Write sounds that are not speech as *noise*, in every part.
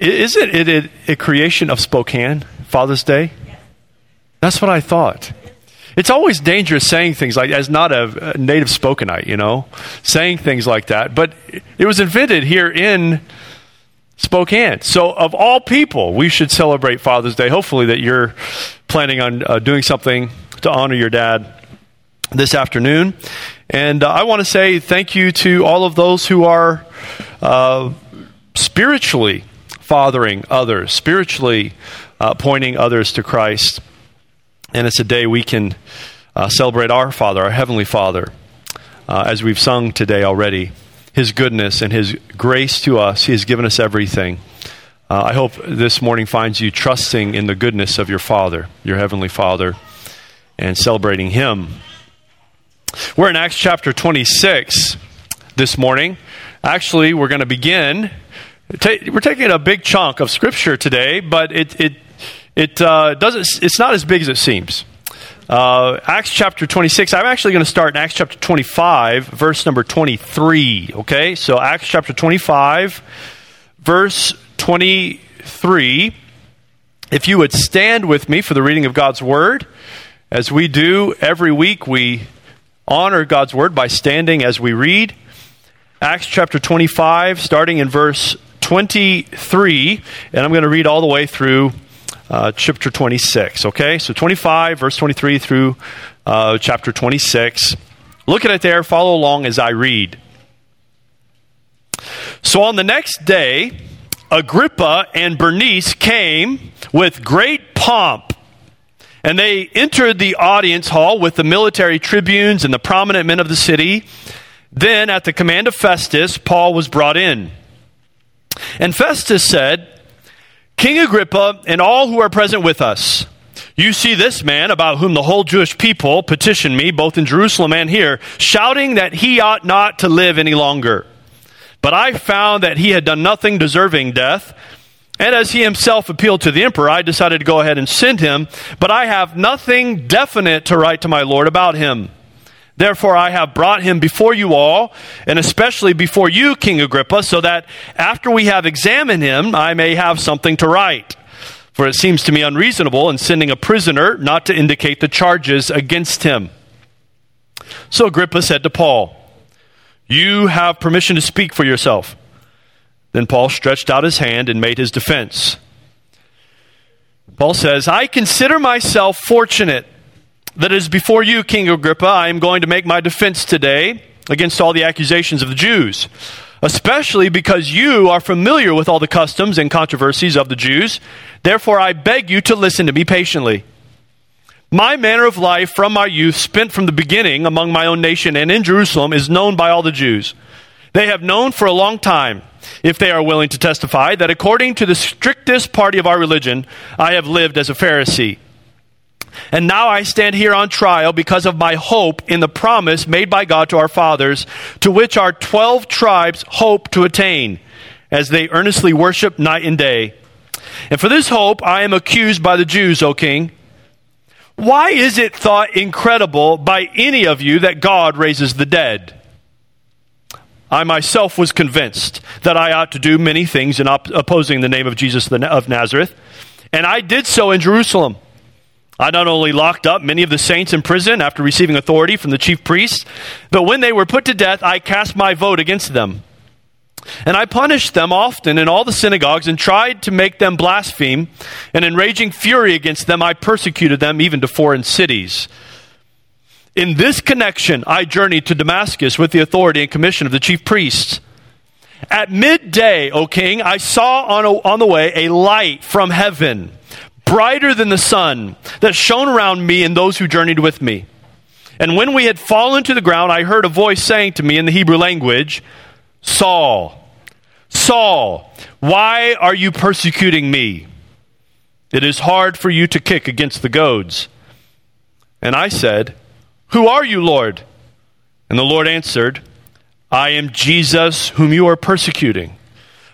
isn't it a, a creation of Spokane, Father's Day? That's what I thought. It's always dangerous saying things like, as not a, a native Spokanite, you know, saying things like that. But it was invented here in Spokane. So, of all people, we should celebrate Father's Day. Hopefully, that you're planning on uh, doing something to honor your dad this afternoon. And uh, I want to say thank you to all of those who are uh, spiritually fathering others, spiritually uh, pointing others to Christ. And it's a day we can uh, celebrate our Father, our Heavenly Father, uh, as we've sung today already. His goodness and His grace to us. He has given us everything. Uh, I hope this morning finds you trusting in the goodness of your Father, your Heavenly Father, and celebrating Him. We're in Acts chapter 26 this morning. Actually, we're going to begin. We're taking a big chunk of Scripture today, but it, it it uh, doesn't. It's not as big as it seems. Uh, Acts chapter 26. I'm actually going to start in Acts chapter 25, verse number 23. Okay, so Acts chapter 25, verse 23. If you would stand with me for the reading of God's word, as we do every week, we honor God's word by standing as we read. Acts chapter 25, starting in verse 23, and I'm going to read all the way through uh, chapter 26. Okay, so 25, verse 23 through uh, chapter 26. Look at it there, follow along as I read. So on the next day, Agrippa and Bernice came with great pomp. And they entered the audience hall with the military tribunes and the prominent men of the city. Then, at the command of Festus, Paul was brought in. And Festus said, King Agrippa and all who are present with us, you see this man about whom the whole Jewish people petitioned me, both in Jerusalem and here, shouting that he ought not to live any longer. But I found that he had done nothing deserving death. And as he himself appealed to the emperor, I decided to go ahead and send him. But I have nothing definite to write to my Lord about him. Therefore, I have brought him before you all, and especially before you, King Agrippa, so that after we have examined him, I may have something to write. For it seems to me unreasonable in sending a prisoner not to indicate the charges against him. So Agrippa said to Paul, You have permission to speak for yourself. Then Paul stretched out his hand and made his defense. Paul says, I consider myself fortunate that is before you, King Agrippa, I am going to make my defense today against all the accusations of the Jews, especially because you are familiar with all the customs and controversies of the Jews. Therefore, I beg you to listen to me patiently. My manner of life from my youth, spent from the beginning among my own nation and in Jerusalem, is known by all the Jews. They have known for a long time, if they are willing to testify, that according to the strictest party of our religion, I have lived as a Pharisee and now I stand here on trial because of my hope in the promise made by God to our fathers, to which our 12 tribes hope to attain as they earnestly worship night and day. And for this hope I am accused by the Jews, O king. Why is it thought incredible by any of you that God raises the dead? I myself was convinced that I ought to do many things in op- opposing the name of Jesus of Nazareth, and I did so in Jerusalem. I not only locked up many of the saints in prison after receiving authority from the chief priests, but when they were put to death, I cast my vote against them. And I punished them often in all the synagogues and tried to make them blaspheme. And in raging fury against them, I persecuted them even to foreign cities. In this connection, I journeyed to Damascus with the authority and commission of the chief priests. At midday, O king, I saw on, a, on the way a light from heaven brighter than the sun, that shone around me and those who journeyed with me. And when we had fallen to the ground, I heard a voice saying to me in the Hebrew language, Saul, Saul, why are you persecuting me? It is hard for you to kick against the goads. And I said, Who are you, Lord? And the Lord answered, I am Jesus whom you are persecuting.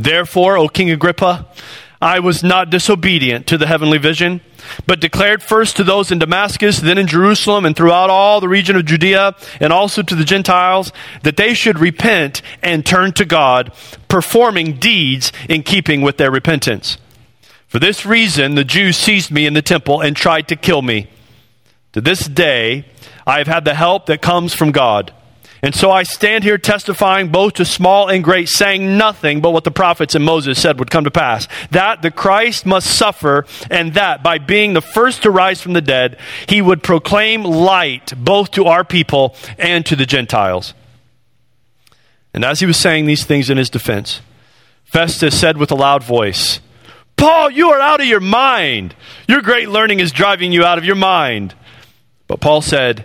Therefore, O King Agrippa, I was not disobedient to the heavenly vision, but declared first to those in Damascus, then in Jerusalem, and throughout all the region of Judea, and also to the Gentiles, that they should repent and turn to God, performing deeds in keeping with their repentance. For this reason, the Jews seized me in the temple and tried to kill me. To this day, I have had the help that comes from God. And so I stand here testifying both to small and great, saying nothing but what the prophets and Moses said would come to pass that the Christ must suffer, and that by being the first to rise from the dead, he would proclaim light both to our people and to the Gentiles. And as he was saying these things in his defense, Festus said with a loud voice, Paul, you are out of your mind. Your great learning is driving you out of your mind. But Paul said,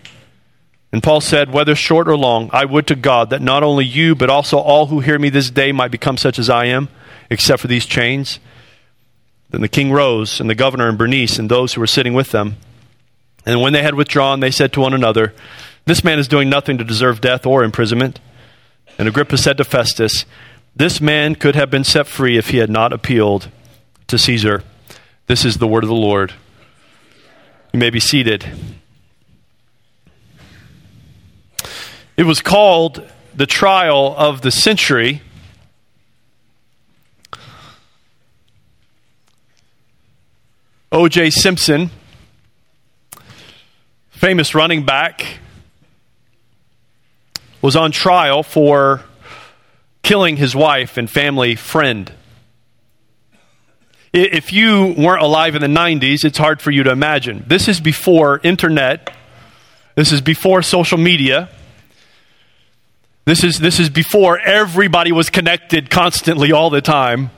And Paul said, Whether short or long, I would to God that not only you, but also all who hear me this day might become such as I am, except for these chains. Then the king rose, and the governor and Bernice, and those who were sitting with them. And when they had withdrawn, they said to one another, This man is doing nothing to deserve death or imprisonment. And Agrippa said to Festus, This man could have been set free if he had not appealed to Caesar. This is the word of the Lord. You may be seated. It was called the trial of the century. O.J. Simpson, famous running back, was on trial for killing his wife and family friend. If you weren't alive in the 90s, it's hard for you to imagine. This is before internet, this is before social media. This is, this is before everybody was connected constantly all the time.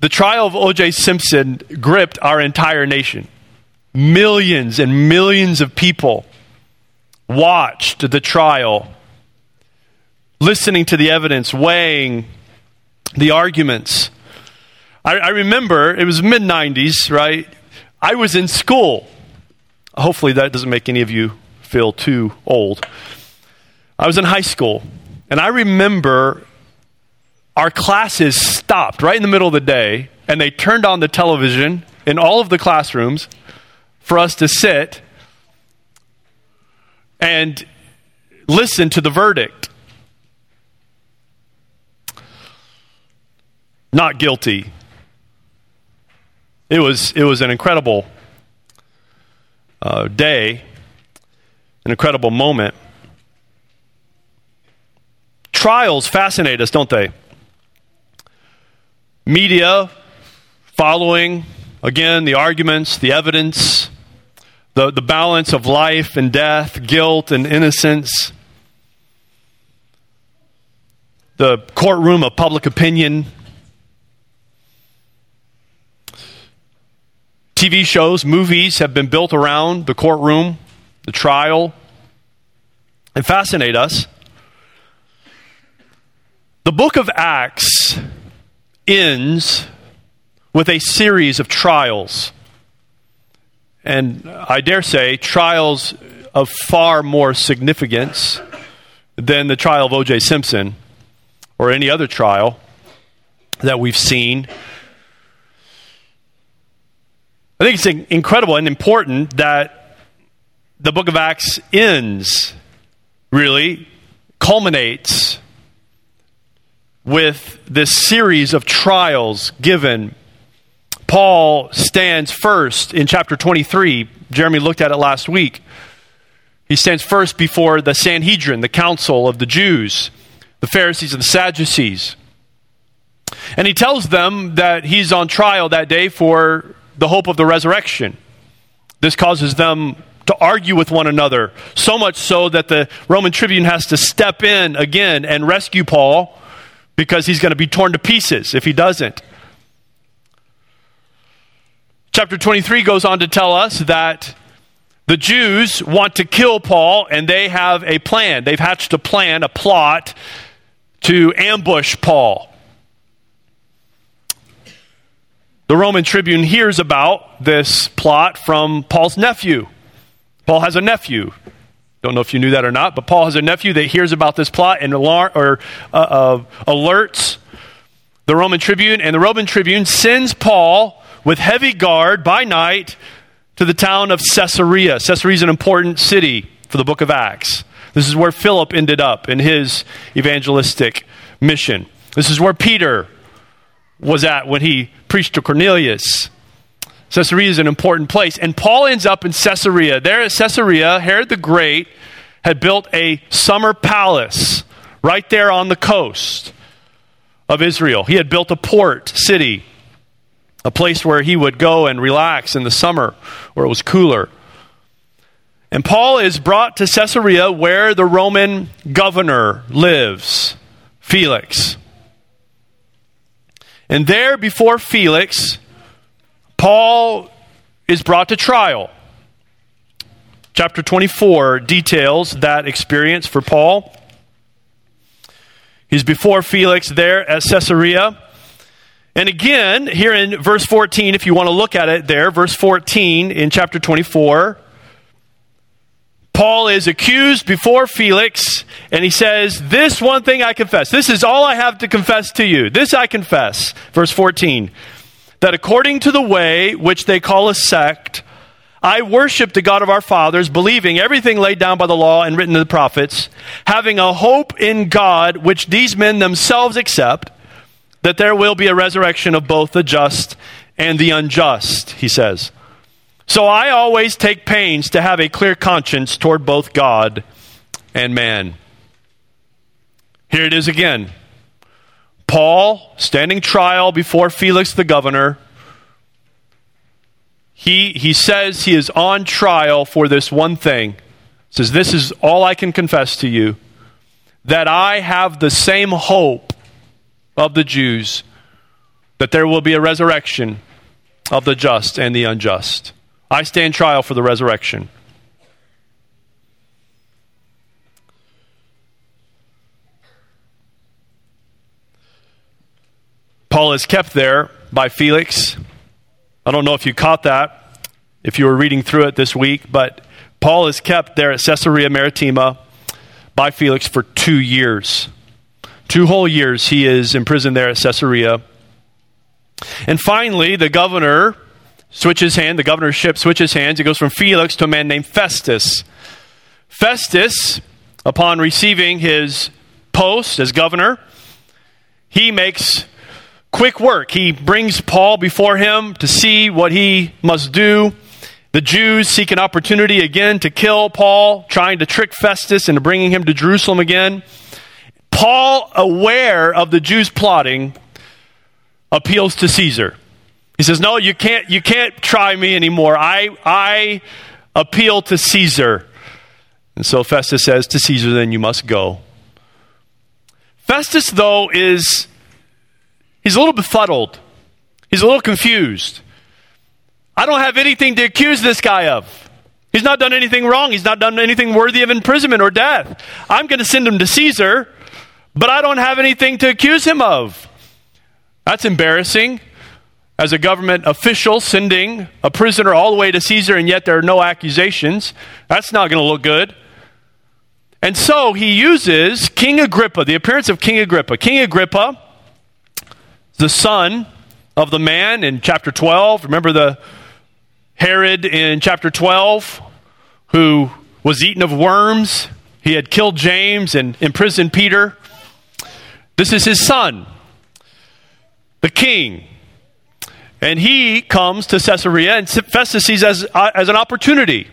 The trial of O.J. Simpson gripped our entire nation. Millions and millions of people watched the trial, listening to the evidence, weighing the arguments. I, I remember it was mid 90s, right? I was in school. Hopefully, that doesn't make any of you feel too old. I was in high school, and I remember our classes stopped right in the middle of the day, and they turned on the television in all of the classrooms for us to sit and listen to the verdict. Not guilty. It was, it was an incredible uh, day, an incredible moment trials fascinate us, don't they? Media following, again, the arguments, the evidence, the, the balance of life and death, guilt and innocence, the courtroom of public opinion. TV shows, movies have been built around the courtroom, the trial, and fascinate us. The book of Acts ends with a series of trials. And I dare say, trials of far more significance than the trial of O.J. Simpson or any other trial that we've seen. I think it's incredible and important that the book of Acts ends, really, culminates with this series of trials given. Paul stands first in chapter 23. Jeremy looked at it last week. He stands first before the Sanhedrin, the council of the Jews, the Pharisees and the Sadducees. And he tells them that he's on trial that day for the hope of the resurrection. This causes them to argue with one another, so much so that the Roman tribune has to step in again and rescue Paul because he's going to be torn to pieces if he doesn't. Chapter 23 goes on to tell us that the Jews want to kill Paul and they have a plan. They've hatched a plan, a plot to ambush Paul. The Roman tribune hears about this plot from Paul's nephew. Paul has a nephew. Don't know if you knew that or not, but Paul has a nephew that hears about this plot and alar- or, uh, uh, alerts the Roman tribune, and the Roman tribune sends Paul with heavy guard by night to the town of Caesarea. Caesarea is an important city for the book of Acts. This is where Philip ended up in his evangelistic mission. This is where Peter was at when he preached to Cornelius. Caesarea is an important place. And Paul ends up in Caesarea. There at Caesarea, Herod the Great had built a summer palace right there on the coast of Israel. He had built a port city a place where he would go and relax in the summer where it was cooler. And Paul is brought to Caesarea where the Roman governor lives, Felix. And there before Felix, Paul is brought to trial. Chapter 24 details that experience for Paul. He's before Felix there at Caesarea. And again, here in verse 14, if you want to look at it there, verse 14 in chapter 24, Paul is accused before Felix, and he says, This one thing I confess. This is all I have to confess to you. This I confess. Verse 14 that according to the way which they call a sect, I worship the God of our fathers, believing everything laid down by the law and written in the prophets, having a hope in God which these men themselves accept that there will be a resurrection of both the just and the unjust, he says. So I always take pains to have a clear conscience toward both God and man. Here it is again. Paul, standing trial before Felix the governor, he, he says he is on trial for this one thing. says, This is all I can confess to you that I have the same hope of the Jews that there will be a resurrection of the just and the unjust. I stand trial for the resurrection. Paul is kept there by Felix. I don't know if you caught that, if you were reading through it this week, but Paul is kept there at Caesarea Maritima by Felix for two years. Two whole years he is imprisoned there at Caesarea. And finally, the governor switches hand, the governorship switches hands. It goes from Felix to a man named Festus. Festus, upon receiving his post as governor, he makes quick work. He brings Paul before him to see what he must do. The Jews seek an opportunity again to kill Paul, trying to trick Festus into bringing him to Jerusalem again. Paul, aware of the Jews plotting, appeals to Caesar. He says, No, you can't, you can't try me anymore. I, I appeal to Caesar. And so Festus says, To Caesar, then you must go. Festus, though, is he's a little befuddled. He's a little confused. I don't have anything to accuse this guy of. He's not done anything wrong. He's not done anything worthy of imprisonment or death. I'm going to send him to Caesar but I don't have anything to accuse him of. That's embarrassing. As a government official sending a prisoner all the way to Caesar, and yet there are no accusations, that's not going to look good. And so he uses King Agrippa, the appearance of King Agrippa. King Agrippa, the son of the man in chapter 12. Remember the Herod in chapter 12 who was eaten of worms? He had killed James and imprisoned Peter. This is his son, the king. And he comes to Caesarea, and Festus sees as, uh, as an opportunity.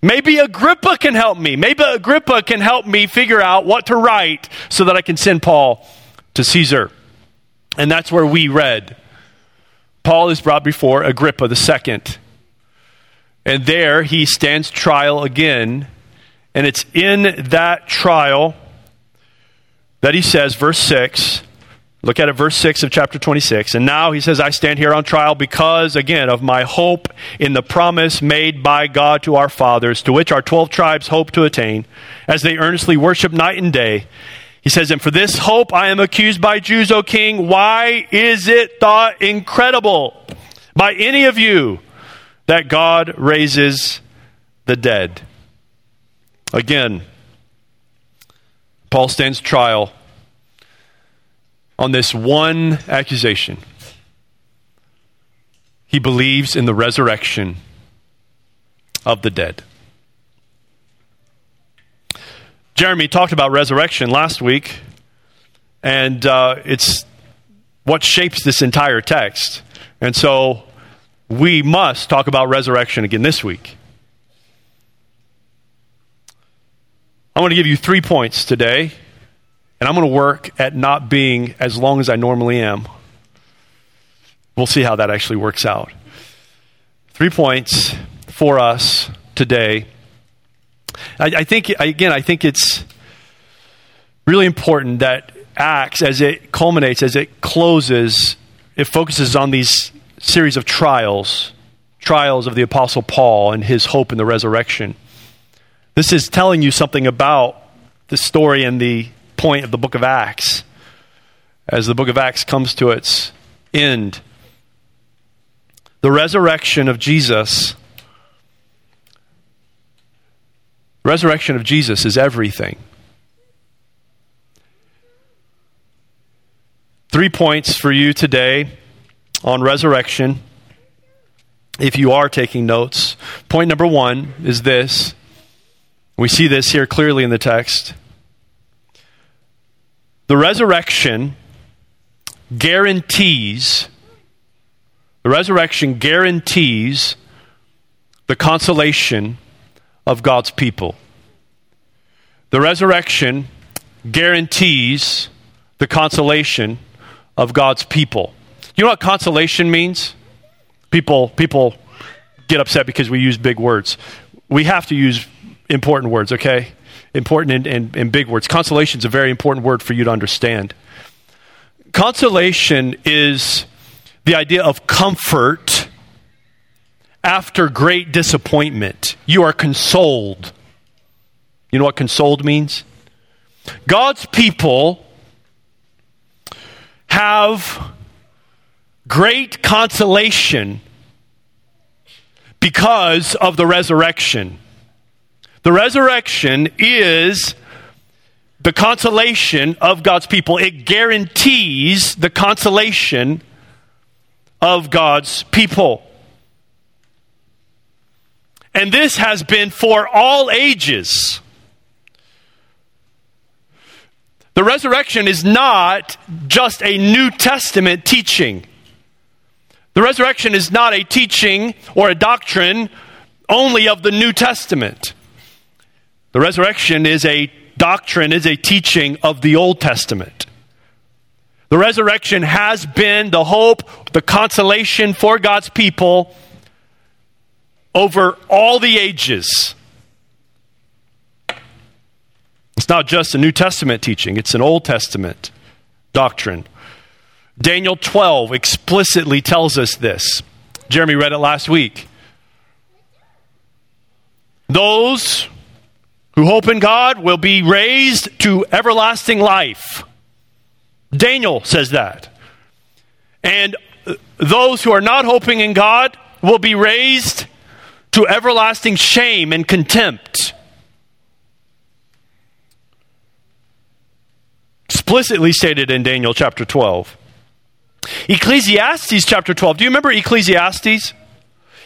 Maybe Agrippa can help me. Maybe Agrippa can help me figure out what to write so that I can send Paul to Caesar. And that's where we read. Paul is brought before Agrippa the second. And there he stands trial again. And it's in that trial that he says, verse 6, look at it, verse 6 of chapter 26. And now he says, I stand here on trial because, again, of my hope in the promise made by God to our fathers, to which our 12 tribes hope to attain, as they earnestly worship night and day. He says, And for this hope I am accused by Jews, O king. Why is it thought incredible by any of you that God raises the dead? Again, Paul stands trial on this one accusation. He believes in the resurrection of the dead. Jeremy talked about resurrection last week, and uh, it's what shapes this entire text. And so we must talk about resurrection again this week. I want to give you three points today, and I'm going to work at not being as long as I normally am. We'll see how that actually works out. Three points for us today. I, I think, again, I think it's really important that Acts, as it culminates, as it closes, it focuses on these series of trials trials of the Apostle Paul and his hope in the resurrection. This is telling you something about the story and the point of the book of Acts as the book of Acts comes to its end. The resurrection of Jesus. Resurrection of Jesus is everything. Three points for you today on resurrection. If you are taking notes, point number one is this we see this here clearly in the text. The resurrection guarantees the resurrection guarantees the consolation of God's people. The resurrection guarantees the consolation of God's people. You know what consolation means? People people get upset because we use big words. We have to use important words, okay? Important and, and, and big words. Consolation is a very important word for you to understand. Consolation is the idea of comfort after great disappointment. You are consoled. You know what consoled means? God's people have great consolation because of the resurrection. The resurrection is the consolation of God's people. It guarantees the consolation of God's people. And this has been for all ages. The resurrection is not just a New Testament teaching. The resurrection is not a teaching or a doctrine only of the New Testament. The resurrection is a doctrine, is a teaching of the Old Testament. The resurrection has been the hope, the consolation for God's people over all the ages. It's not just a New Testament teaching, it's an Old Testament doctrine. Daniel 12 explicitly tells us this. Jeremy read it last week. Those who hope in God will be raised to everlasting life. Daniel says that. And those who are not hoping in God will be raised to everlasting shame and contempt. Explicitly stated in Daniel chapter 12. Ecclesiastes chapter 12. Do you remember Ecclesiastes?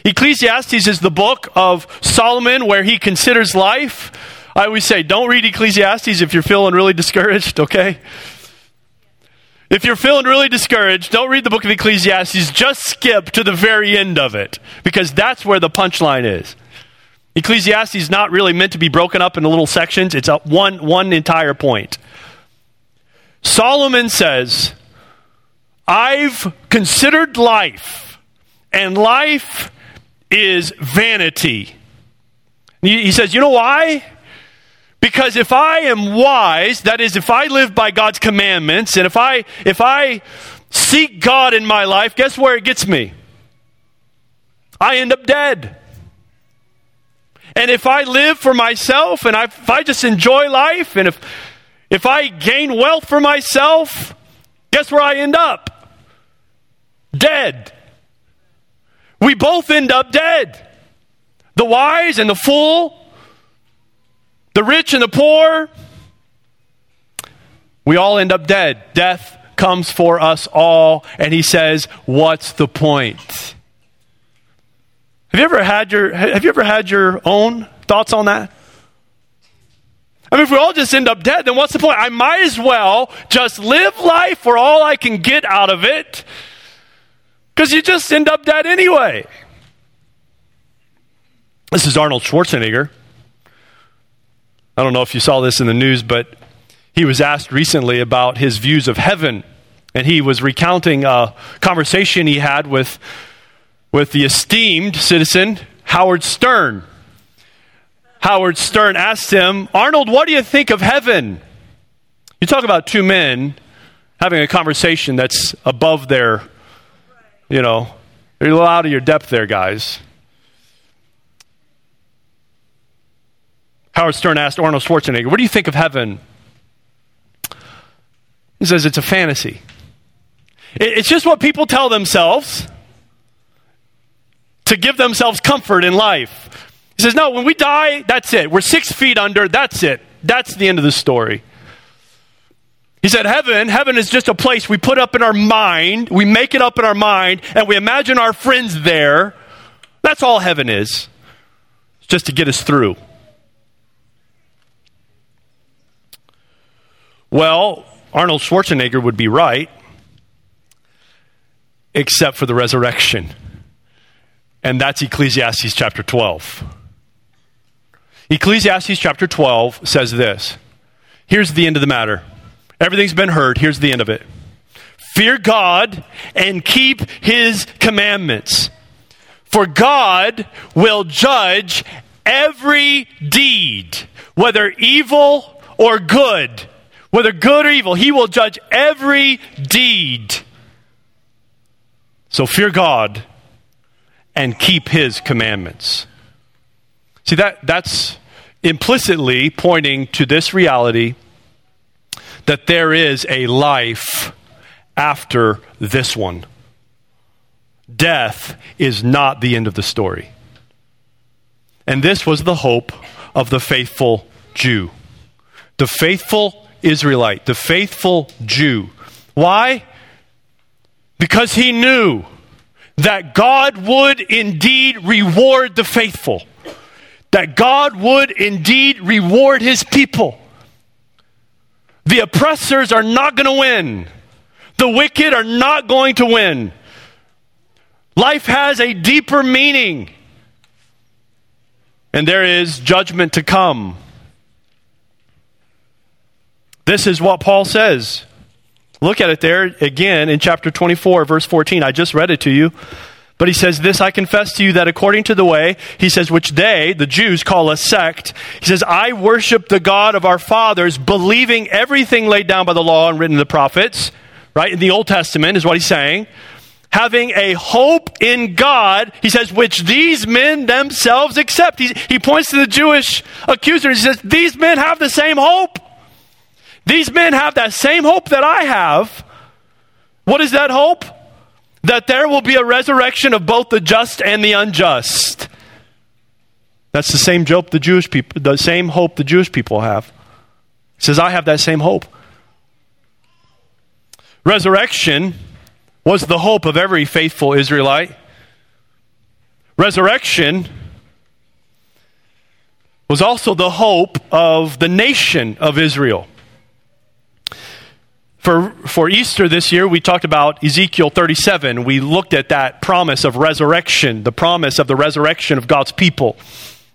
Ecclesiastes is the book of Solomon where he considers life I always say, don't read Ecclesiastes if you're feeling really discouraged, okay? If you're feeling really discouraged, don't read the book of Ecclesiastes. Just skip to the very end of it because that's where the punchline is. Ecclesiastes is not really meant to be broken up into little sections, it's one, one entire point. Solomon says, I've considered life, and life is vanity. He says, You know why? Because if I am wise, that is, if I live by God's commandments, and if I, if I seek God in my life, guess where it gets me? I end up dead. And if I live for myself and I, if I just enjoy life and if, if I gain wealth for myself, guess where I end up? Dead. We both end up dead. The wise and the fool, the rich and the poor, we all end up dead. Death comes for us all, and he says, What's the point? Have you ever had your have you ever had your own thoughts on that? I mean, if we all just end up dead, then what's the point? I might as well just live life for all I can get out of it, because you just end up dead anyway. This is Arnold Schwarzenegger. I don't know if you saw this in the news, but he was asked recently about his views of heaven, and he was recounting a conversation he had with with the esteemed citizen Howard Stern. Howard Stern asked him, Arnold, what do you think of heaven? You talk about two men having a conversation that's above their, you know, you're a little out of your depth there, guys. Howard Stern asked Arnold Schwarzenegger, What do you think of heaven? He says, It's a fantasy. It's just what people tell themselves to give themselves comfort in life. He says, No, when we die, that's it. We're six feet under, that's it. That's the end of the story. He said, Heaven, heaven is just a place we put up in our mind, we make it up in our mind, and we imagine our friends there. That's all heaven is. It's just to get us through. Well, Arnold Schwarzenegger would be right, except for the resurrection and that's Ecclesiastes chapter 12. Ecclesiastes chapter 12 says this Here's the end of the matter. Everything's been heard. Here's the end of it. Fear God and keep his commandments. For God will judge every deed, whether evil or good. Whether good or evil, he will judge every deed. So fear God and keep his commandments. See, that, that's implicitly pointing to this reality that there is a life after this one. Death is not the end of the story. And this was the hope of the faithful Jew, the faithful Israelite, the faithful Jew. Why? Because he knew that God would indeed reward the faithful, that God would indeed reward his people. The oppressors are not going to win, the wicked are not going to win. Life has a deeper meaning, and there is judgment to come. This is what Paul says Look at it there again in chapter 24, verse 14. I just read it to you. But he says, This I confess to you that according to the way, he says, which they, the Jews, call a sect, he says, I worship the God of our fathers, believing everything laid down by the law and written in the prophets, right? In the Old Testament is what he's saying. Having a hope in God, he says, which these men themselves accept. He, he points to the Jewish accusers. He says, These men have the same hope. These men have that same hope that I have. What is that hope? That there will be a resurrection of both the just and the unjust. That's the same hope the Jewish people, the same hope the Jewish people have. He says, I have that same hope. Resurrection was the hope of every faithful Israelite. Resurrection was also the hope of the nation of Israel. For, for Easter this year, we talked about Ezekiel 37. We looked at that promise of resurrection, the promise of the resurrection of God's people,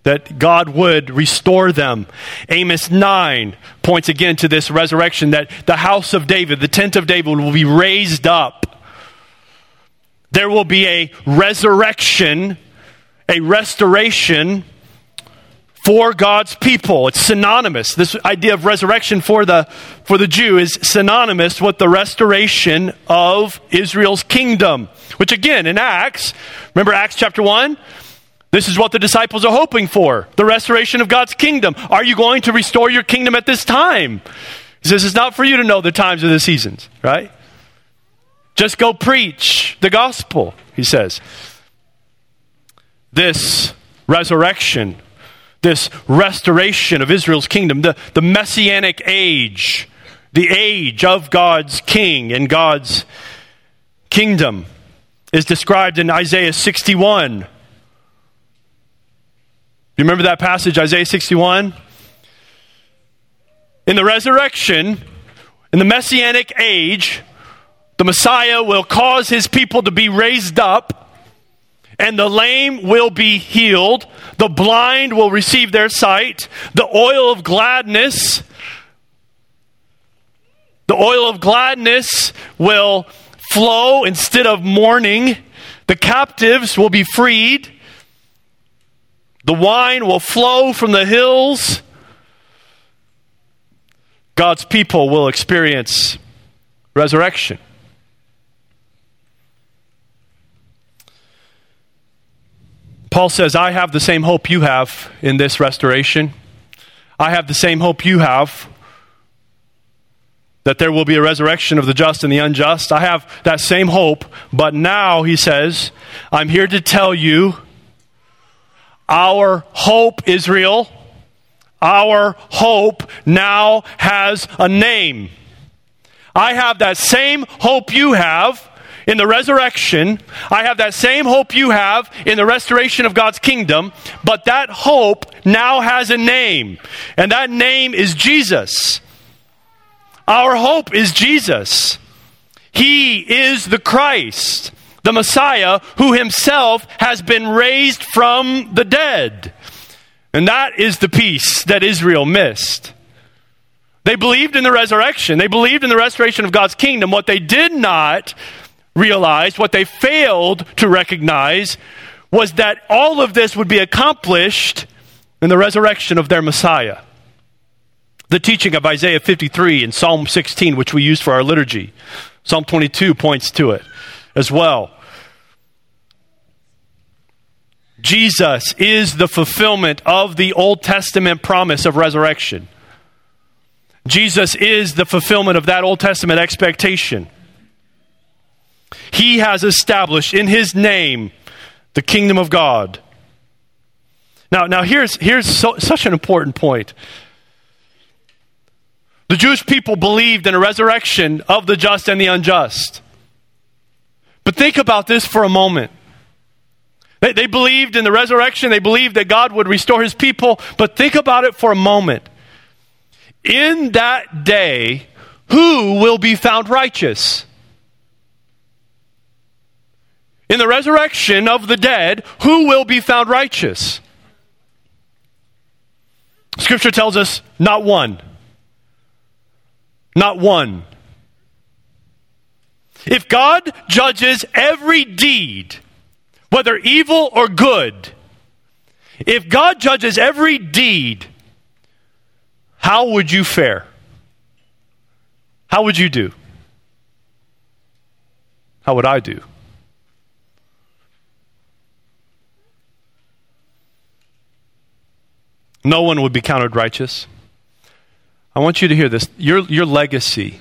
that God would restore them. Amos 9 points again to this resurrection, that the house of David, the tent of David, will be raised up. There will be a resurrection a restoration for God's people. It's synonymous. This idea of resurrection for the, for the Jew is synonymous with the restoration of Israel's kingdom. Which again, in Acts, remember Acts chapter 1? This is what the disciples are hoping for the restoration of God's kingdom. Are you going to restore your kingdom at this time? He says it's not for you to know the times of the seasons, right? Just go preach the gospel, he says. This resurrection this restoration of Israel's kingdom, the, the messianic age, the age of God's king and God's kingdom, is described in Isaiah 61. You remember that passage, Isaiah 61? In the resurrection, in the messianic age, the Messiah will cause his people to be raised up and the lame will be healed, the blind will receive their sight, the oil of gladness the oil of gladness will flow instead of mourning. The captives will be freed. The wine will flow from the hills. God's people will experience resurrection. Paul says, I have the same hope you have in this restoration. I have the same hope you have that there will be a resurrection of the just and the unjust. I have that same hope, but now, he says, I'm here to tell you our hope, Israel, our hope now has a name. I have that same hope you have in the resurrection. I have that same hope you have in the restoration of God's kingdom, but that hope now has a name, and that name is Jesus. Our hope is Jesus. He is the Christ, the Messiah, who himself has been raised from the dead. And that is the piece that Israel missed. They believed in the resurrection. They believed in the restoration of God's kingdom. What they did not realized, what they failed to recognize, was that all of this would be accomplished in the resurrection of their Messiah. The teaching of Isaiah 53 and Psalm 16, which we use for our liturgy, Psalm 22 points to it as well. Jesus is the fulfillment of the Old Testament promise of resurrection. Jesus is the fulfillment of that Old Testament expectation. He has established in His name the kingdom of God. Now, now here's, here's so, such an important point. The Jewish people believed in a resurrection of the just and the unjust. But think about this for a moment. They, they believed in the resurrection, they believed that God would restore his people, but think about it for a moment. In that day, who will be found righteous? In the resurrection of the dead, who will be found righteous? Scripture tells us not one. Not one. If God judges every deed, whether evil or good, if God judges every deed, how would you fare? How would you do? How would I do? No one would be counted righteous. I want you to hear this. Your, your legacy,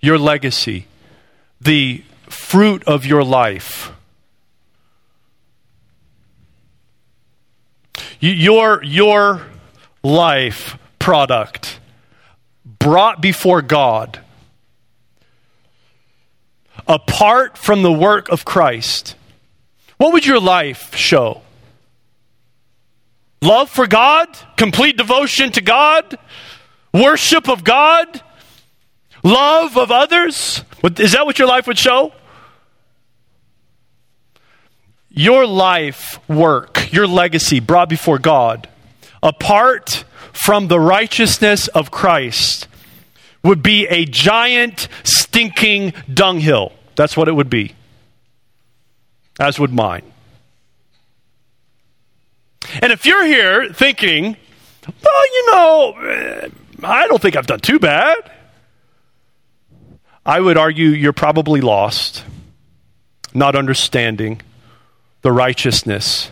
your legacy, the fruit of your life, your, your life product brought before God apart from the work of Christ, what would your life show? Love for God, complete devotion to God, worship of God, love of others. Is that what your life would show? Your life work, your legacy brought before God, apart from the righteousness of Christ, would be a giant, stinking dunghill. That's what it would be, as would mine. And if you're here thinking, well, you know, eh, I don't think I've done too bad, I would argue you're probably lost, not understanding the righteousness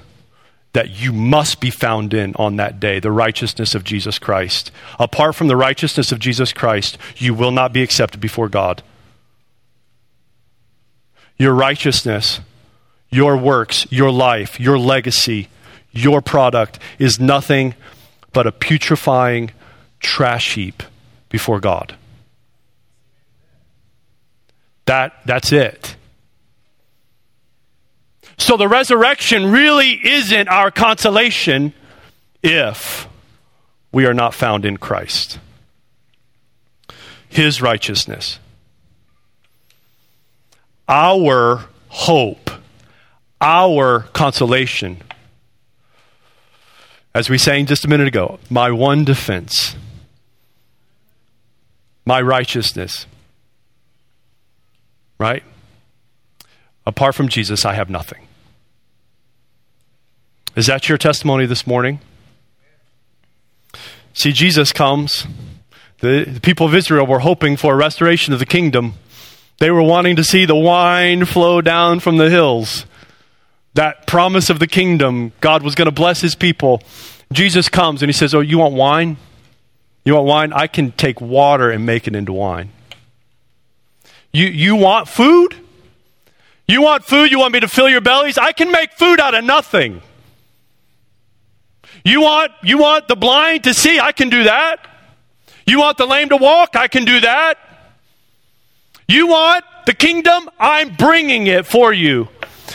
that you must be found in on that day, the righteousness of Jesus Christ. Apart from the righteousness of Jesus Christ, you will not be accepted before God. Your righteousness, your works, your life, your legacy, your product is nothing but a putrefying trash heap before God. That, that's it. So the resurrection really isn't our consolation if we are not found in Christ. His righteousness. Our hope, our consolation. As we sang just a minute ago, my one defense, my righteousness. Right? Apart from Jesus, I have nothing. Is that your testimony this morning? See, Jesus comes. The, the, people of Israel were hoping for a restoration of the kingdom. They were wanting to see the wine flow down from the hills. That promise of the kingdom, God was going to bless his people. Jesus comes and he says, Oh, you want wine? You want wine? I can take water and make it into wine. You, you want food? You want food? You want me to fill your bellies? I can make food out of nothing. You want, you want the blind to see? I can do that. You want the lame to walk? I can do that. You want the kingdom? I'm bringing it for you.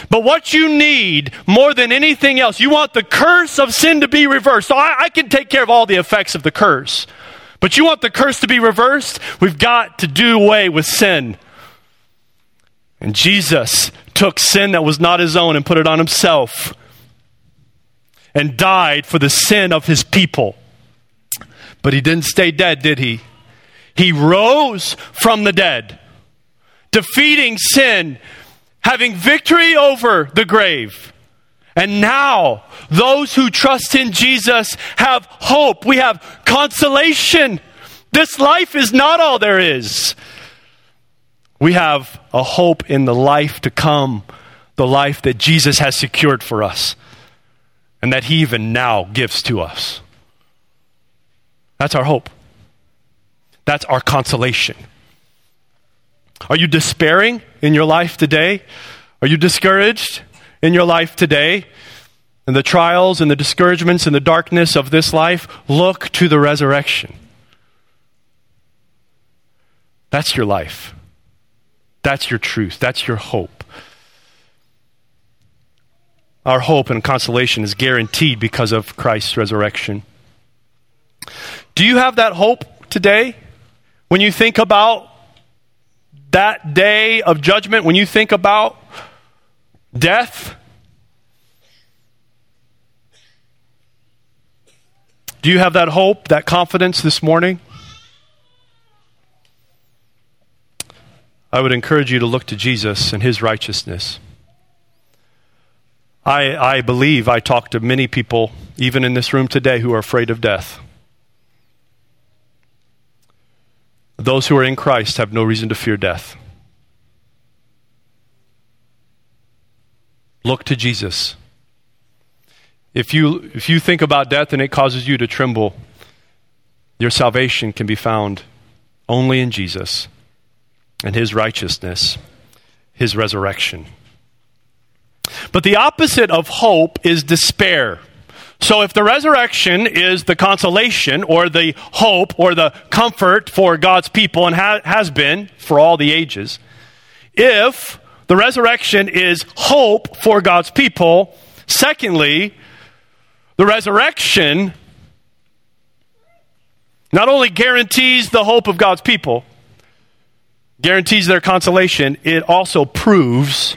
But what you need more than anything else, you want the curse of sin to be reversed. So I, I, can take care of all the effects of the curse. But you want the curse to be reversed? We've got to do away with sin. And Jesus took sin that was not his own and put it on himself and died for the sin of his people. But he didn't stay dead, did he? He rose from the dead, defeating sin, having victory over the grave. And now, those who trust in Jesus have hope. We have consolation. This life is not all there is. We have a hope in the life to come, the life that Jesus has secured for us and that He even now gives to us. That's our hope. That's our consolation. Are you despairing in your life today? Are you discouraged in your life today? And the trials and the discouragements and the darkness of this life, look to the resurrection. That's your life. That's your truth. That's your hope. Our hope and consolation is guaranteed because of Christ's resurrection. Do you have that hope today? When you think about that day of judgment, when you think about death, do you have that hope, that confidence this morning? I would encourage you to look to Jesus and his righteousness. I, I believe I talk to many people, even in this room today, who are afraid of death. Those who are in Christ have no reason to fear death. Look to Jesus. If you, if you think about death and it causes you to tremble, your salvation can be found only in Jesus and his righteousness, his resurrection. But the opposite of hope is despair. So if the resurrection is the consolation or the hope or the comfort for God's people and ha- has been for all the ages, if the resurrection is hope for God's people, secondly, the resurrection not only guarantees the hope of God's people, guarantees their consolation, it also proves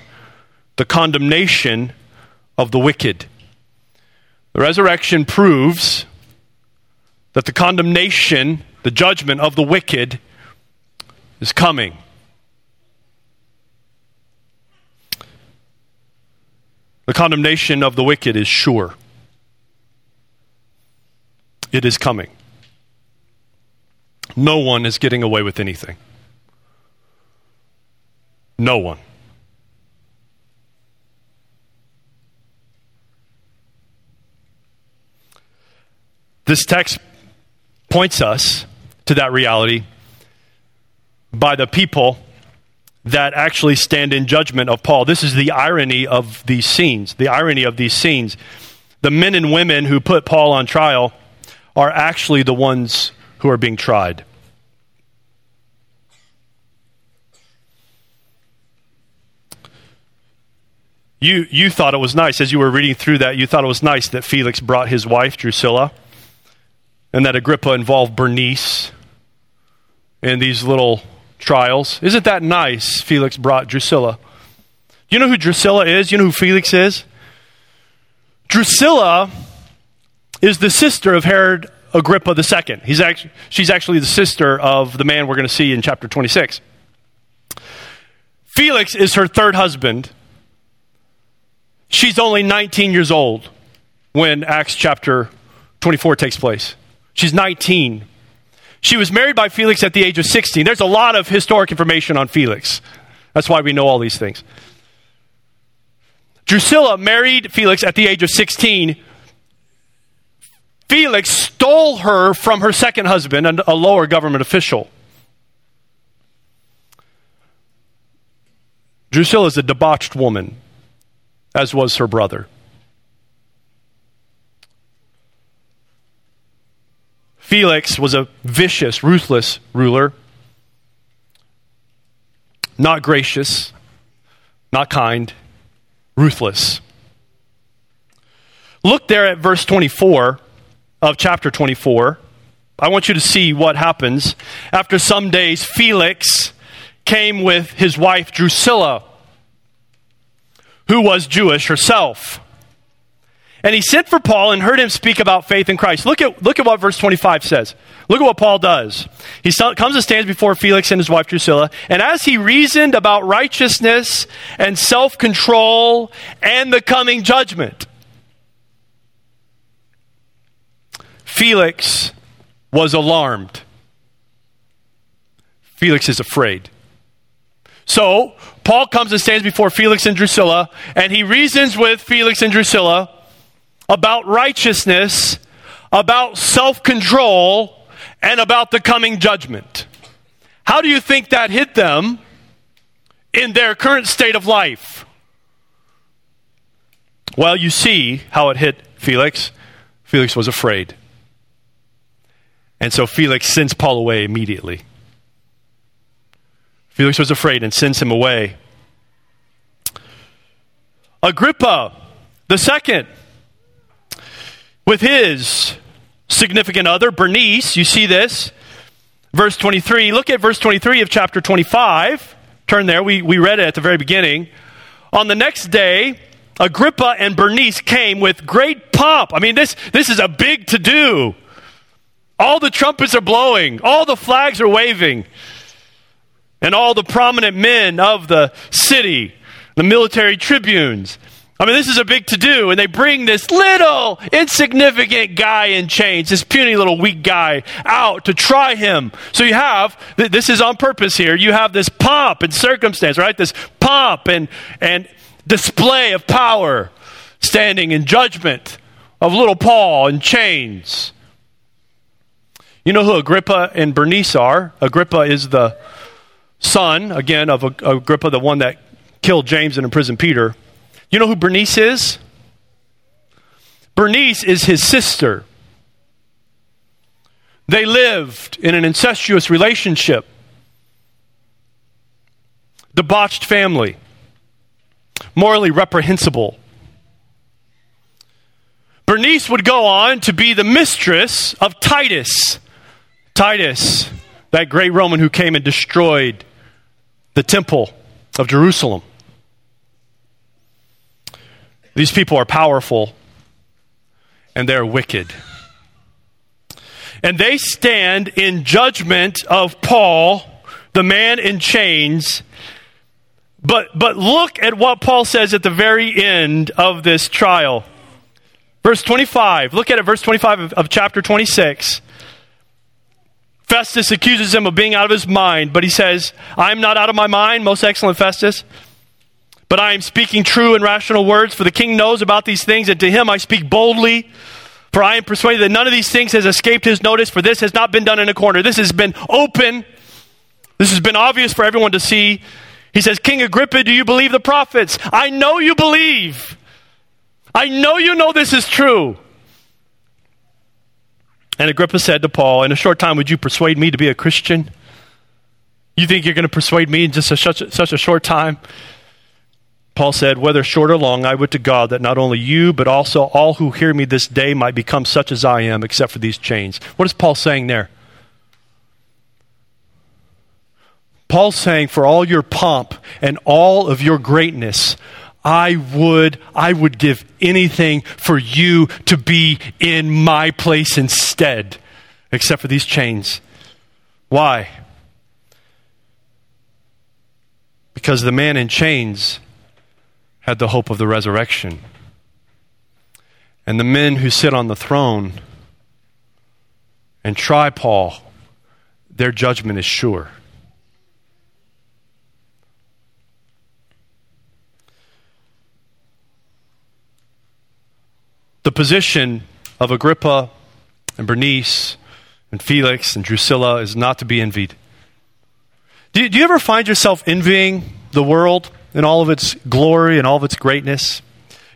the condemnation of the wicked. The resurrection proves that the condemnation, the judgment of the wicked is coming. The condemnation of the wicked is sure. It is coming. No one is getting away with anything. No one. This text points us to that reality by the people that actually stand in judgment of Paul. This is the irony of these scenes. The irony of these scenes. The men and women who put Paul on trial are actually the ones who are being tried. You, you thought it was nice, as you were reading through that, you thought it was nice that Felix brought his wife, Drusilla, and that Agrippa involved Bernice in these little trials. Isn't that nice? Felix brought Drusilla. You know who Drusilla is? You know who Felix is? Drusilla is the sister of Herod Agrippa II. He's actually, she's actually the sister of the man we're going to see in chapter 26. Felix is her third husband. She's only 19 years old when Acts chapter 24 takes place. She's 19. She was married by Felix at the age of 16. There's a lot of historic information on Felix. That's why we know all these things. Drusilla married Felix at the age of 16. Felix stole her from her second husband, a lower government official. Drusilla is a debauched woman, as was her brother. Felix was a vicious, ruthless ruler, not gracious, not kind, ruthless. Look there at verse 24 of chapter 24. I want you to see what happens. After some days, Felix came with his wife Drusilla, who was Jewish herself. And he sent for Paul and heard him speak about faith in Christ. Look at, look at what verse 25 says. Look at what Paul does. He comes and stands before Felix and his wife Drusilla, and as he reasoned about righteousness and self control and the coming judgment, Felix was alarmed. Felix is afraid. So, Paul comes and stands before Felix and Drusilla, and he reasons with Felix and Drusilla about righteousness, about self control, and about the coming judgment. How do you think that hit them in their current state of life? Well, you see how it hit Felix. Felix was afraid. And so Felix sends Paul away immediately. Felix was afraid and sends him away. Agrippa, the second, with his significant other, Bernice. You see this? Verse 23. Look at verse 23 of chapter 25. Turn there. We, we read it at the very beginning. On the next day, Agrippa and Bernice came with great pomp. I mean, this, this is a big to do. All the trumpets are blowing, all the flags are waving, and all the prominent men of the city, the military tribunes, I mean, this is a big to do, and they bring this little insignificant guy in chains, this puny little weak guy, out to try him. So you have, this is on purpose here, you have this pomp and circumstance, right? This pomp and, and display of power standing in judgment of little Paul in chains. You know who Agrippa and Bernice are? Agrippa is the son, again, of Agrippa, the one that killed James and imprisoned Peter. You know who Bernice is? Bernice is his sister. They lived in an incestuous relationship, debauched family, morally reprehensible. Bernice would go on to be the mistress of Titus. Titus, that great Roman who came and destroyed the temple of Jerusalem. These people are powerful and they're wicked. And they stand in judgment of Paul, the man in chains. But, but look at what Paul says at the very end of this trial. Verse 25. Look at it, verse 25 of, of chapter 26. Festus accuses him of being out of his mind, but he says, I am not out of my mind, most excellent Festus, but I am speaking true and rational words, for the king knows about these things, and to him I speak boldly. For I am persuaded that none of these things has escaped his notice, for this has not been done in a corner. This has been open. This has been obvious for everyone to see. He says, King Agrippa, do you believe the prophets? I know you believe. I know you know this is true. And Agrippa said to Paul, In a short time, would you persuade me to be a Christian? You think you're going to persuade me in just a, such, a, such a short time? Paul said, Whether short or long, I would to God that not only you, but also all who hear me this day might become such as I am, except for these chains. What is Paul saying there? Paul's saying, For all your pomp and all of your greatness, I would, I would give anything for you to be in my place instead, except for these chains. Why? Because the man in chains had the hope of the resurrection. And the men who sit on the throne and try Paul, their judgment is sure. The position of Agrippa and Bernice and Felix and Drusilla is not to be envied. Do, do you ever find yourself envying the world and all of its glory and all of its greatness?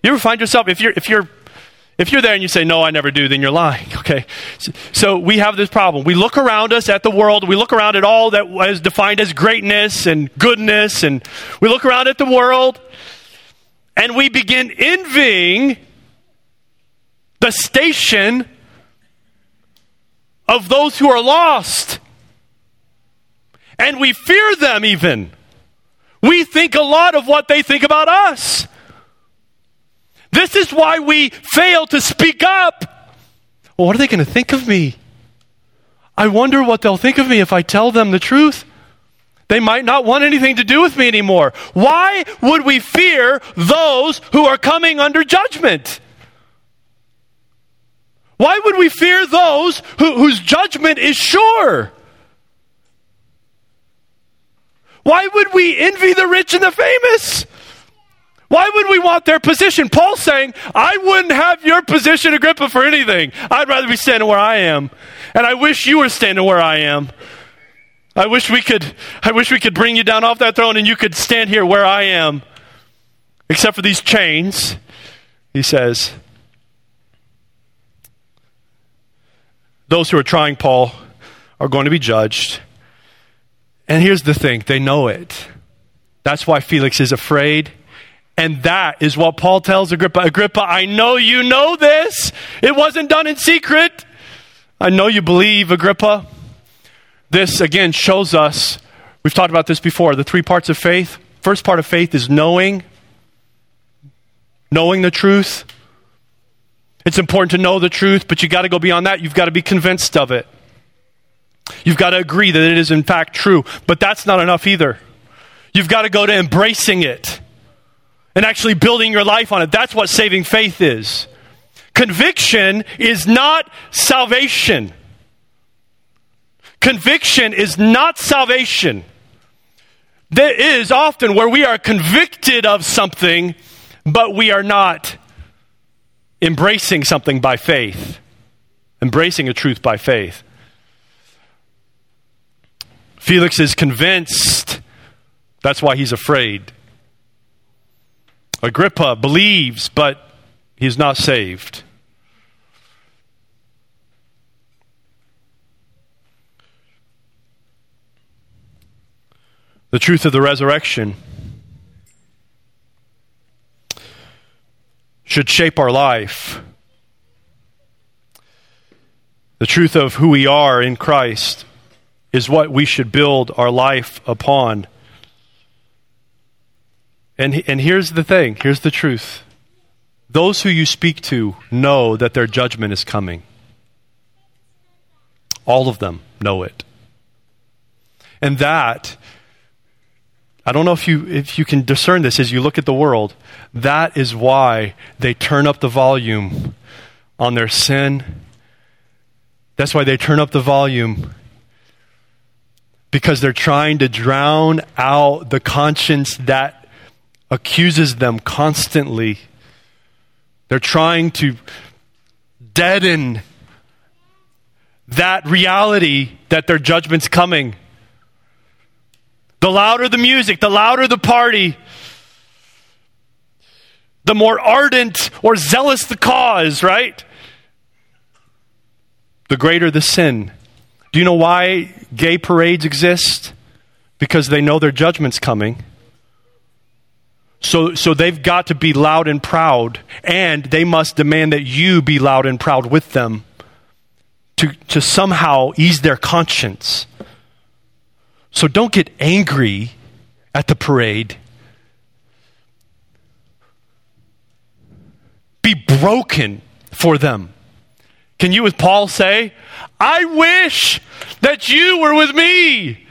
You ever find yourself, if you're, if you're if you're there and you say, No, I never do, then you're lying, *laughs* okay? So we have this problem. We look around us at the world, we look around at all that was defined as greatness and goodness, and we look around at the world, and we begin envying the station of those who are lost. And we fear them even. We think a lot of what they think about us. This is why we fail to speak up. Well, what are they going to think of me? I wonder what they'll think of me if I tell them the truth. They might not want anything to do with me anymore. Why would we fear those who are coming under judgment? Why would we fear those who, whose judgment is sure? Why would we envy the rich and the famous? Why would we want their position? Paul's saying, I wouldn't have your position, Agrippa, for anything. I'd rather be standing where I am. And I wish you were standing where I am. I wish we could I wish we could bring you down off that throne and you could stand here where I am. Except for these chains, he says. those who are trying Paul are going to be judged. And here's the thing they know it. That's why Felix is afraid. And that is what Paul tells Agrippa Agrippa, I know you know this. It wasn't done in secret. I know you believe, Agrippa. This, again, shows us, we've talked about this before, the three parts of faith. First part of faith is knowing, knowing the truth. It's important to know the truth, but you got to go beyond that. You've got to be convinced of it. You've got to agree that it is in fact true, but that's not enough either. You've got to go to embracing it and actually building your life on it. That's what saving faith is. Conviction is not salvation. Conviction is not salvation. There is often where we are convicted of something, but we are not embracing something by faith, embracing a truth by faith. Felix is convinced. That's why he's afraid. Agrippa believes, but he's not saved. The truth of the resurrection should shape our life. The truth of who we are in Christ is what we should build our life upon. And, and here's the thing here's the truth. Those who you speak to know that their judgment is coming. All of them know it. And that I don't know if you, if you can discern this as you look at the world. That is why they turn up the volume on their sin. That's why they turn up the volume. Because they're trying to drown out the conscience that accuses them constantly. They're trying to deaden that reality that their judgment's coming. The louder the music, the louder the party, the more ardent or zealous the cause, right? The greater the sin. Do you know why gay parades exist? Because they know their judgment's coming. So, so they've got to be loud and proud, and they must demand that you be loud and proud with them to, to somehow ease their conscience. So don't get angry at the parade. Be broken for them. Can you, as Paul, say, I wish that you were with me?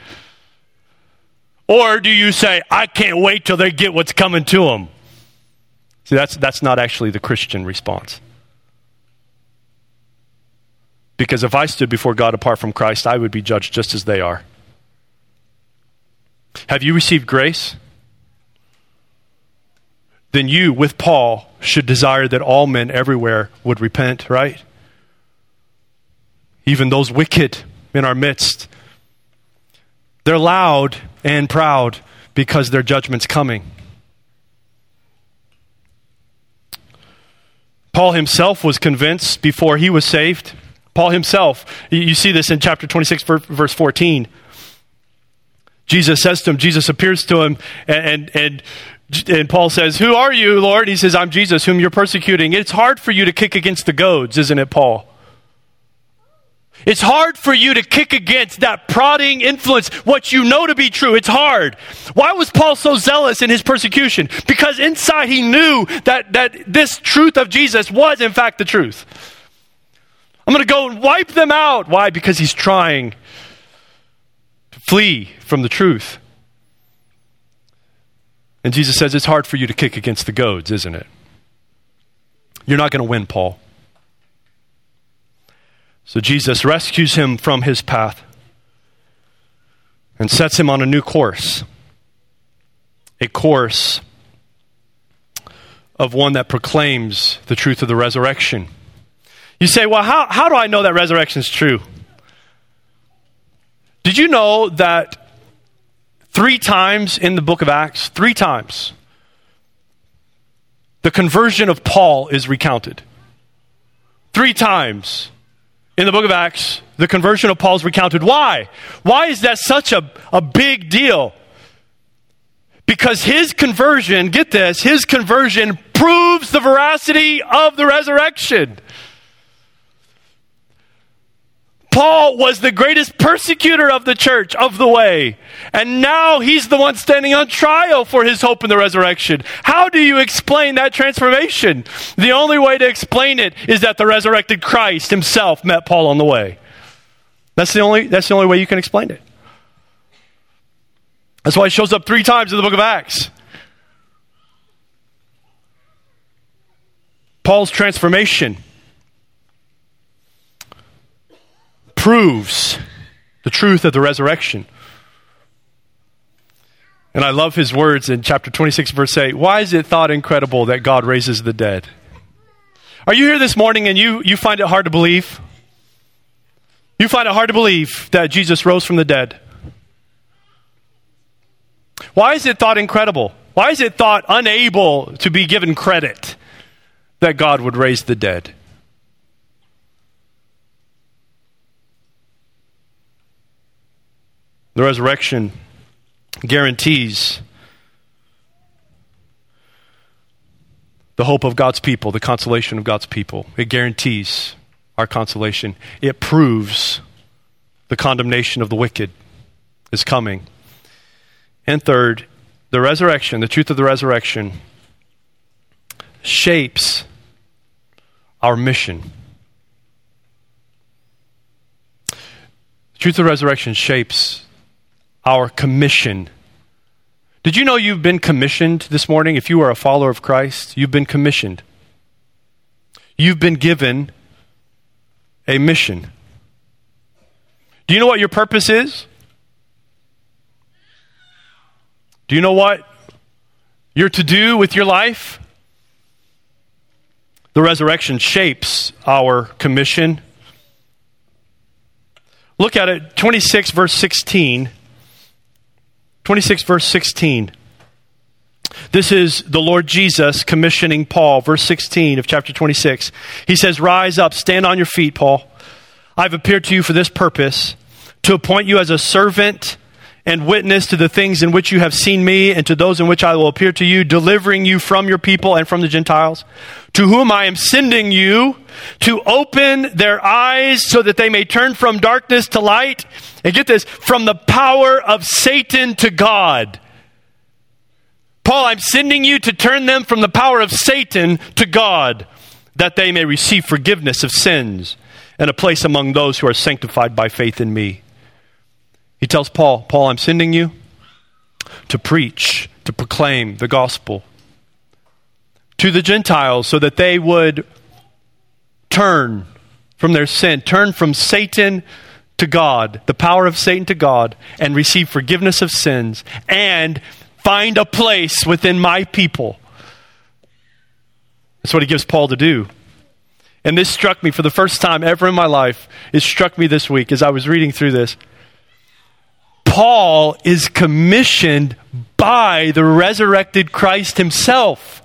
Or do you say, I can't wait till they get what's coming to them? See, that's, that's not actually the Christian response. Because if I stood before God apart from Christ, I would be judged just as they are. Have you received grace? Then you, with Paul, should desire that all men everywhere would repent, right? Even those wicked in our midst. They're loud and proud because their judgment's coming. Paul himself was convinced before he was saved. Paul himself, you see this in chapter 26, verse 14. Jesus says to him, Jesus appears to him, and, and, and Paul says, Who are you, Lord? He says, I'm Jesus, whom you're persecuting. It's hard for you to kick against the goads, isn't it, Paul? It's hard for you to kick against that prodding influence, what you know to be true. It's hard. Why was Paul so zealous in his persecution? Because inside he knew that, that this truth of Jesus was, in fact, the truth. I'm going to go and wipe them out. Why? Because he's trying to flee from the truth. And Jesus says, It's hard for you to kick against the goads, isn't it? You're not going to win, Paul. So Jesus rescues him from his path and sets him on a new course. A course of one that proclaims the truth of the resurrection. You say, well, how, how do I know that resurrection is true? Did you know that three times in the book of Acts, three times, the conversion of Paul is recounted? Three times in the book of Acts, the conversion of Paul is recounted. Why? Why is that such a, a big deal? Because his conversion, get this, his conversion proves the veracity of the resurrection. Paul was the greatest persecutor of the church, of the way. And now he's the one standing on trial for his hope in the resurrection. How do you explain that transformation? The only way to explain it is that the resurrected Christ himself met Paul on the way. That's the only, that's the only way you can explain it. That's why it shows up three times in the book of Acts. Paul's transformation proves the truth of the resurrection. And I love his words in chapter 26, verse 8. Why is it thought incredible that God raises the dead? Are you here this morning and you, you find it hard to believe? You find it hard to believe that Jesus rose from the dead. Why is it thought incredible? Why is it thought unable to be given credit that God would raise the dead? The resurrection guarantees the hope of God's people, the consolation of God's people. It guarantees our consolation. It proves the condemnation of the wicked is coming. And third, the resurrection, the truth of the resurrection, shapes our mission. The truth of resurrection shapes our commission. Did you know you've been commissioned this morning? If you are a follower of Christ, you've been commissioned. You've been given a mission. Do you know what your purpose is? Do you know what you're to do with your life? The resurrection shapes our commission. Look at it, 26, verse 16. 26, verse 16. This is the Lord Jesus commissioning Paul, verse 16 of chapter 26. He says, Rise up, stand on your feet, Paul. I've appeared to you for this purpose, to appoint you as a servant and witness to the things in which you have seen me and to those in which I will appear to you, delivering you from your people and from the Gentiles, to whom I am sending you to open their eyes so that they may turn from darkness to light. And get this, from the power of Satan to God. Paul, I'm sending you to turn them from the power of Satan to God, that they may receive forgiveness of sins and a place among those who are sanctified by faith in me. He tells Paul, Paul, I'm sending you to preach, to proclaim the gospel to the Gentiles so that they would turn from their sin, turn from Satan to God, the power of Satan to God, and receive forgiveness of sins and find a place within my people. That's what he gives Paul to do. And this struck me for the first time ever in my life. It struck me this week as I was reading through this. Paul is commissioned by the resurrected Christ himself.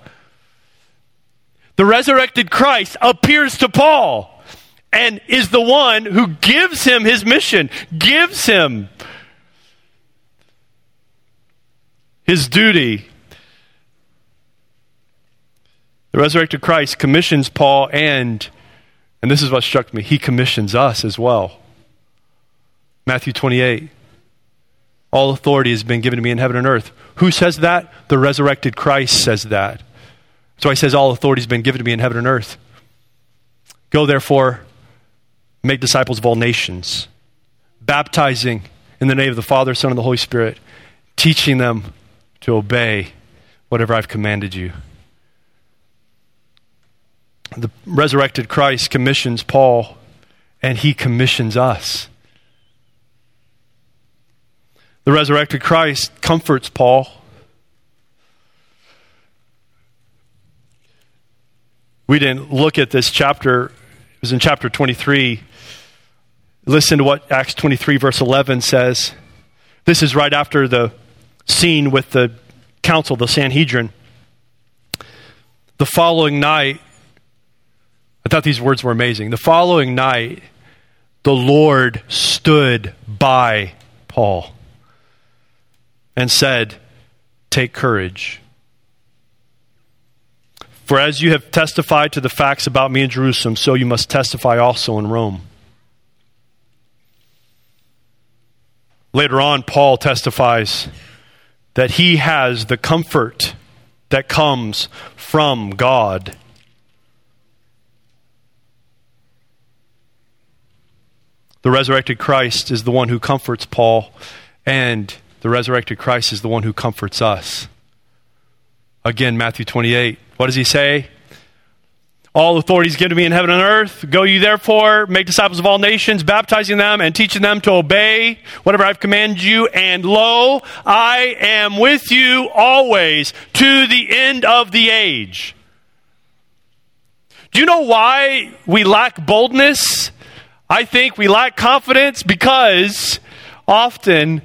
The resurrected Christ appears to Paul and is the one who gives him his mission, gives him his duty. The resurrected Christ commissions Paul and and this is what struck me, he commissions us as well. Matthew 28. All authority has been given to me in heaven and earth. Who says that? The resurrected Christ says that. So he says, All authority has been given to me in heaven and earth. Go therefore, make disciples of all nations, baptizing in the name of the Father, Son, and the Holy Spirit, teaching them to obey whatever I've commanded you. The resurrected Christ commissions Paul, and he commissions us. The resurrected Christ comforts Paul. We didn't look at this chapter, it was in chapter 23. Listen to what Acts 23, verse 11 says. This is right after the scene with the council, the Sanhedrin. The following night, I thought these words were amazing. The following night, the Lord stood by Paul and said, Take courage. For as you have testified to the facts about me in Jerusalem, so you must testify also in Rome. Later on, Paul testifies that he has the comfort that comes from God. The resurrected Christ is the one who comforts Paul and the resurrected Christ is the one who comforts us. Again, Matthew 28. What does he say? All authority is given to me in heaven and earth. Go you therefore, make disciples of all nations, baptizing them and teaching them to obey whatever I've commanded you. And lo, I am with you always to the end of the age. Do you know why we lack boldness? I think we lack confidence because often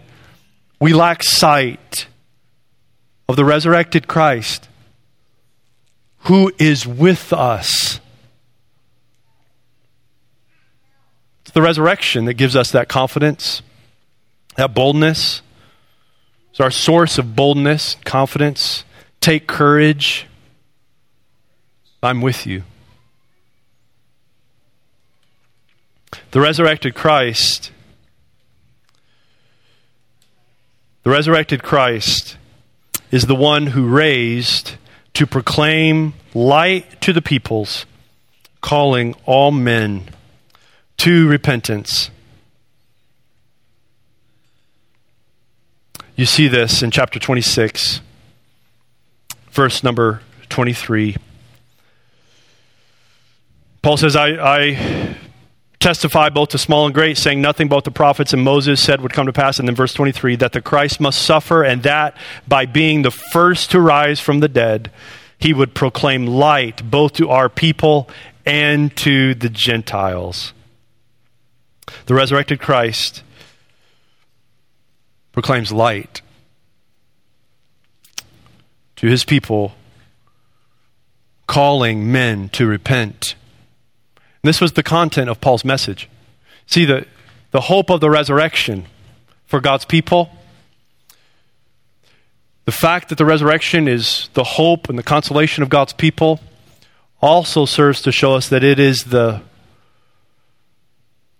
we lack sight of the resurrected Christ who is with us. It's the resurrection that gives us that confidence, that boldness. It's our source of boldness, confidence. Take courage. I'm with you. The resurrected Christ The resurrected Christ is the one who raised to proclaim light to the peoples, calling all men to repentance. You see this in chapter 26, verse number 23. Paul says, I, I testify both to small and great, saying nothing both the prophets and Moses said would come to pass. And then verse 23 that the Christ must suffer, and that by being the first to rise from the dead, he would proclaim light both to our people and to the Gentiles. The resurrected Christ proclaims light to his people, calling men to repent this was the content of Paul's message. See, the, the hope of the resurrection for God's people, the fact that the resurrection is the hope and the consolation of God's people, also serves to show us that it is the,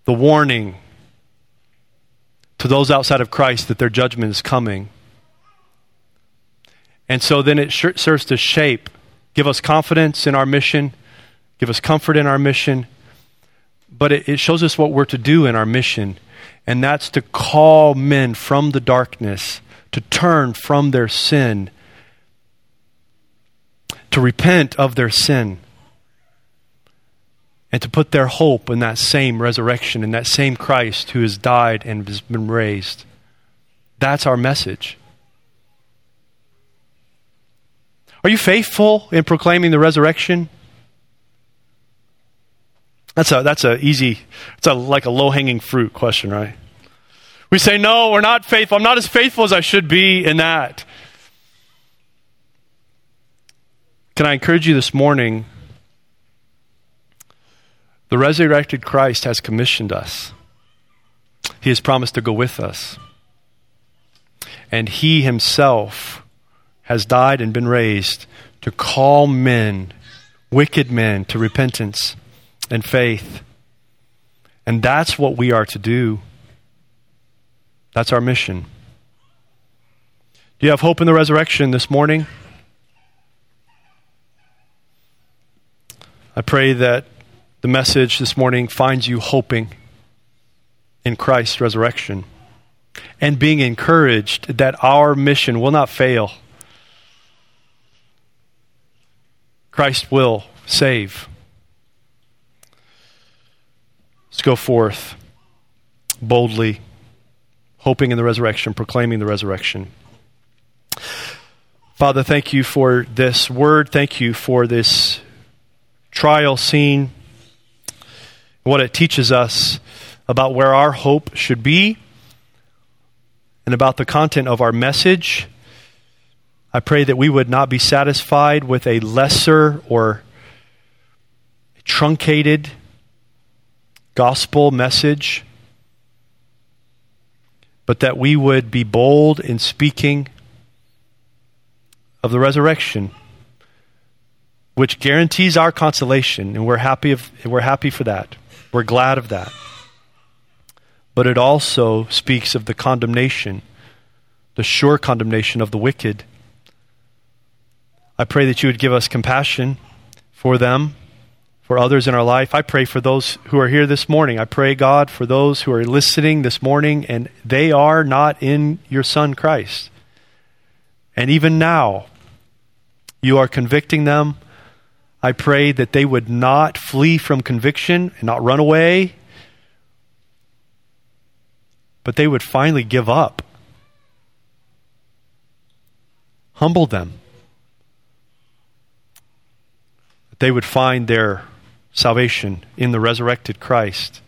the warning to those outside of Christ that their judgment is coming. And so then it serves to shape, give us confidence in our mission give us comfort in our mission, but it, it shows us what we're to do in our mission, and that's to call men from the darkness to turn from their sin, to repent of their sin, and to put their hope in that same resurrection, in that same Christ who has died and has been raised. That's our message. Are you faithful in proclaiming the resurrection? That's a that's a easy. It's a like a low hanging fruit question, right? We say, no, we're not faithful. I'm not as faithful as I should be in that. Can I encourage you this morning? The resurrected Christ has commissioned us. He has promised to go with us. And He Himself has died and been raised to call men, wicked men, to repentance and faith. And that's what we are to do. That's our mission. Do you have hope in the resurrection this morning? I pray that the message this morning finds you hoping in Christ's resurrection and being encouraged that our mission will not fail. Christ will save. Let's go forth boldly, hoping in the resurrection, proclaiming the resurrection. Father, thank you for this word. Thank you for this trial scene, what it teaches us about where our hope should be, and about the content of our message. I pray that we would not be satisfied with a lesser or truncated gospel message, but that we would be bold in speaking of the resurrection, which guarantees our consolation, and we're happy, of, we're happy for that. We're glad of that. But it also speaks of the condemnation, the sure condemnation of the wicked. I pray that you would give us compassion for them for others in our life. I pray for those who are here this morning. I pray, God, for those who are listening this morning and they are not in your Son Christ. And even now, you are convicting them. I pray that they would not flee from conviction and not run away, but they would finally give up. Humble them. That they would find their salvation in the resurrected Christ.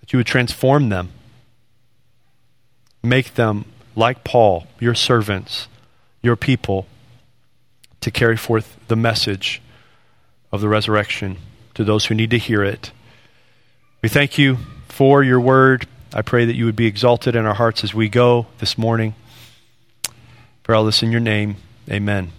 That you would transform them, make them like Paul, your servants, your people, to carry forth the message of the resurrection to those who need to hear it. We thank you for your word. I pray that you would be exalted in our hearts as we go this morning. For all this in your name, amen.